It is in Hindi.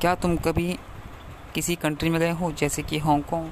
क्या तुम कभी किसी कंट्री में गए हो? जैसे कि हांगकांग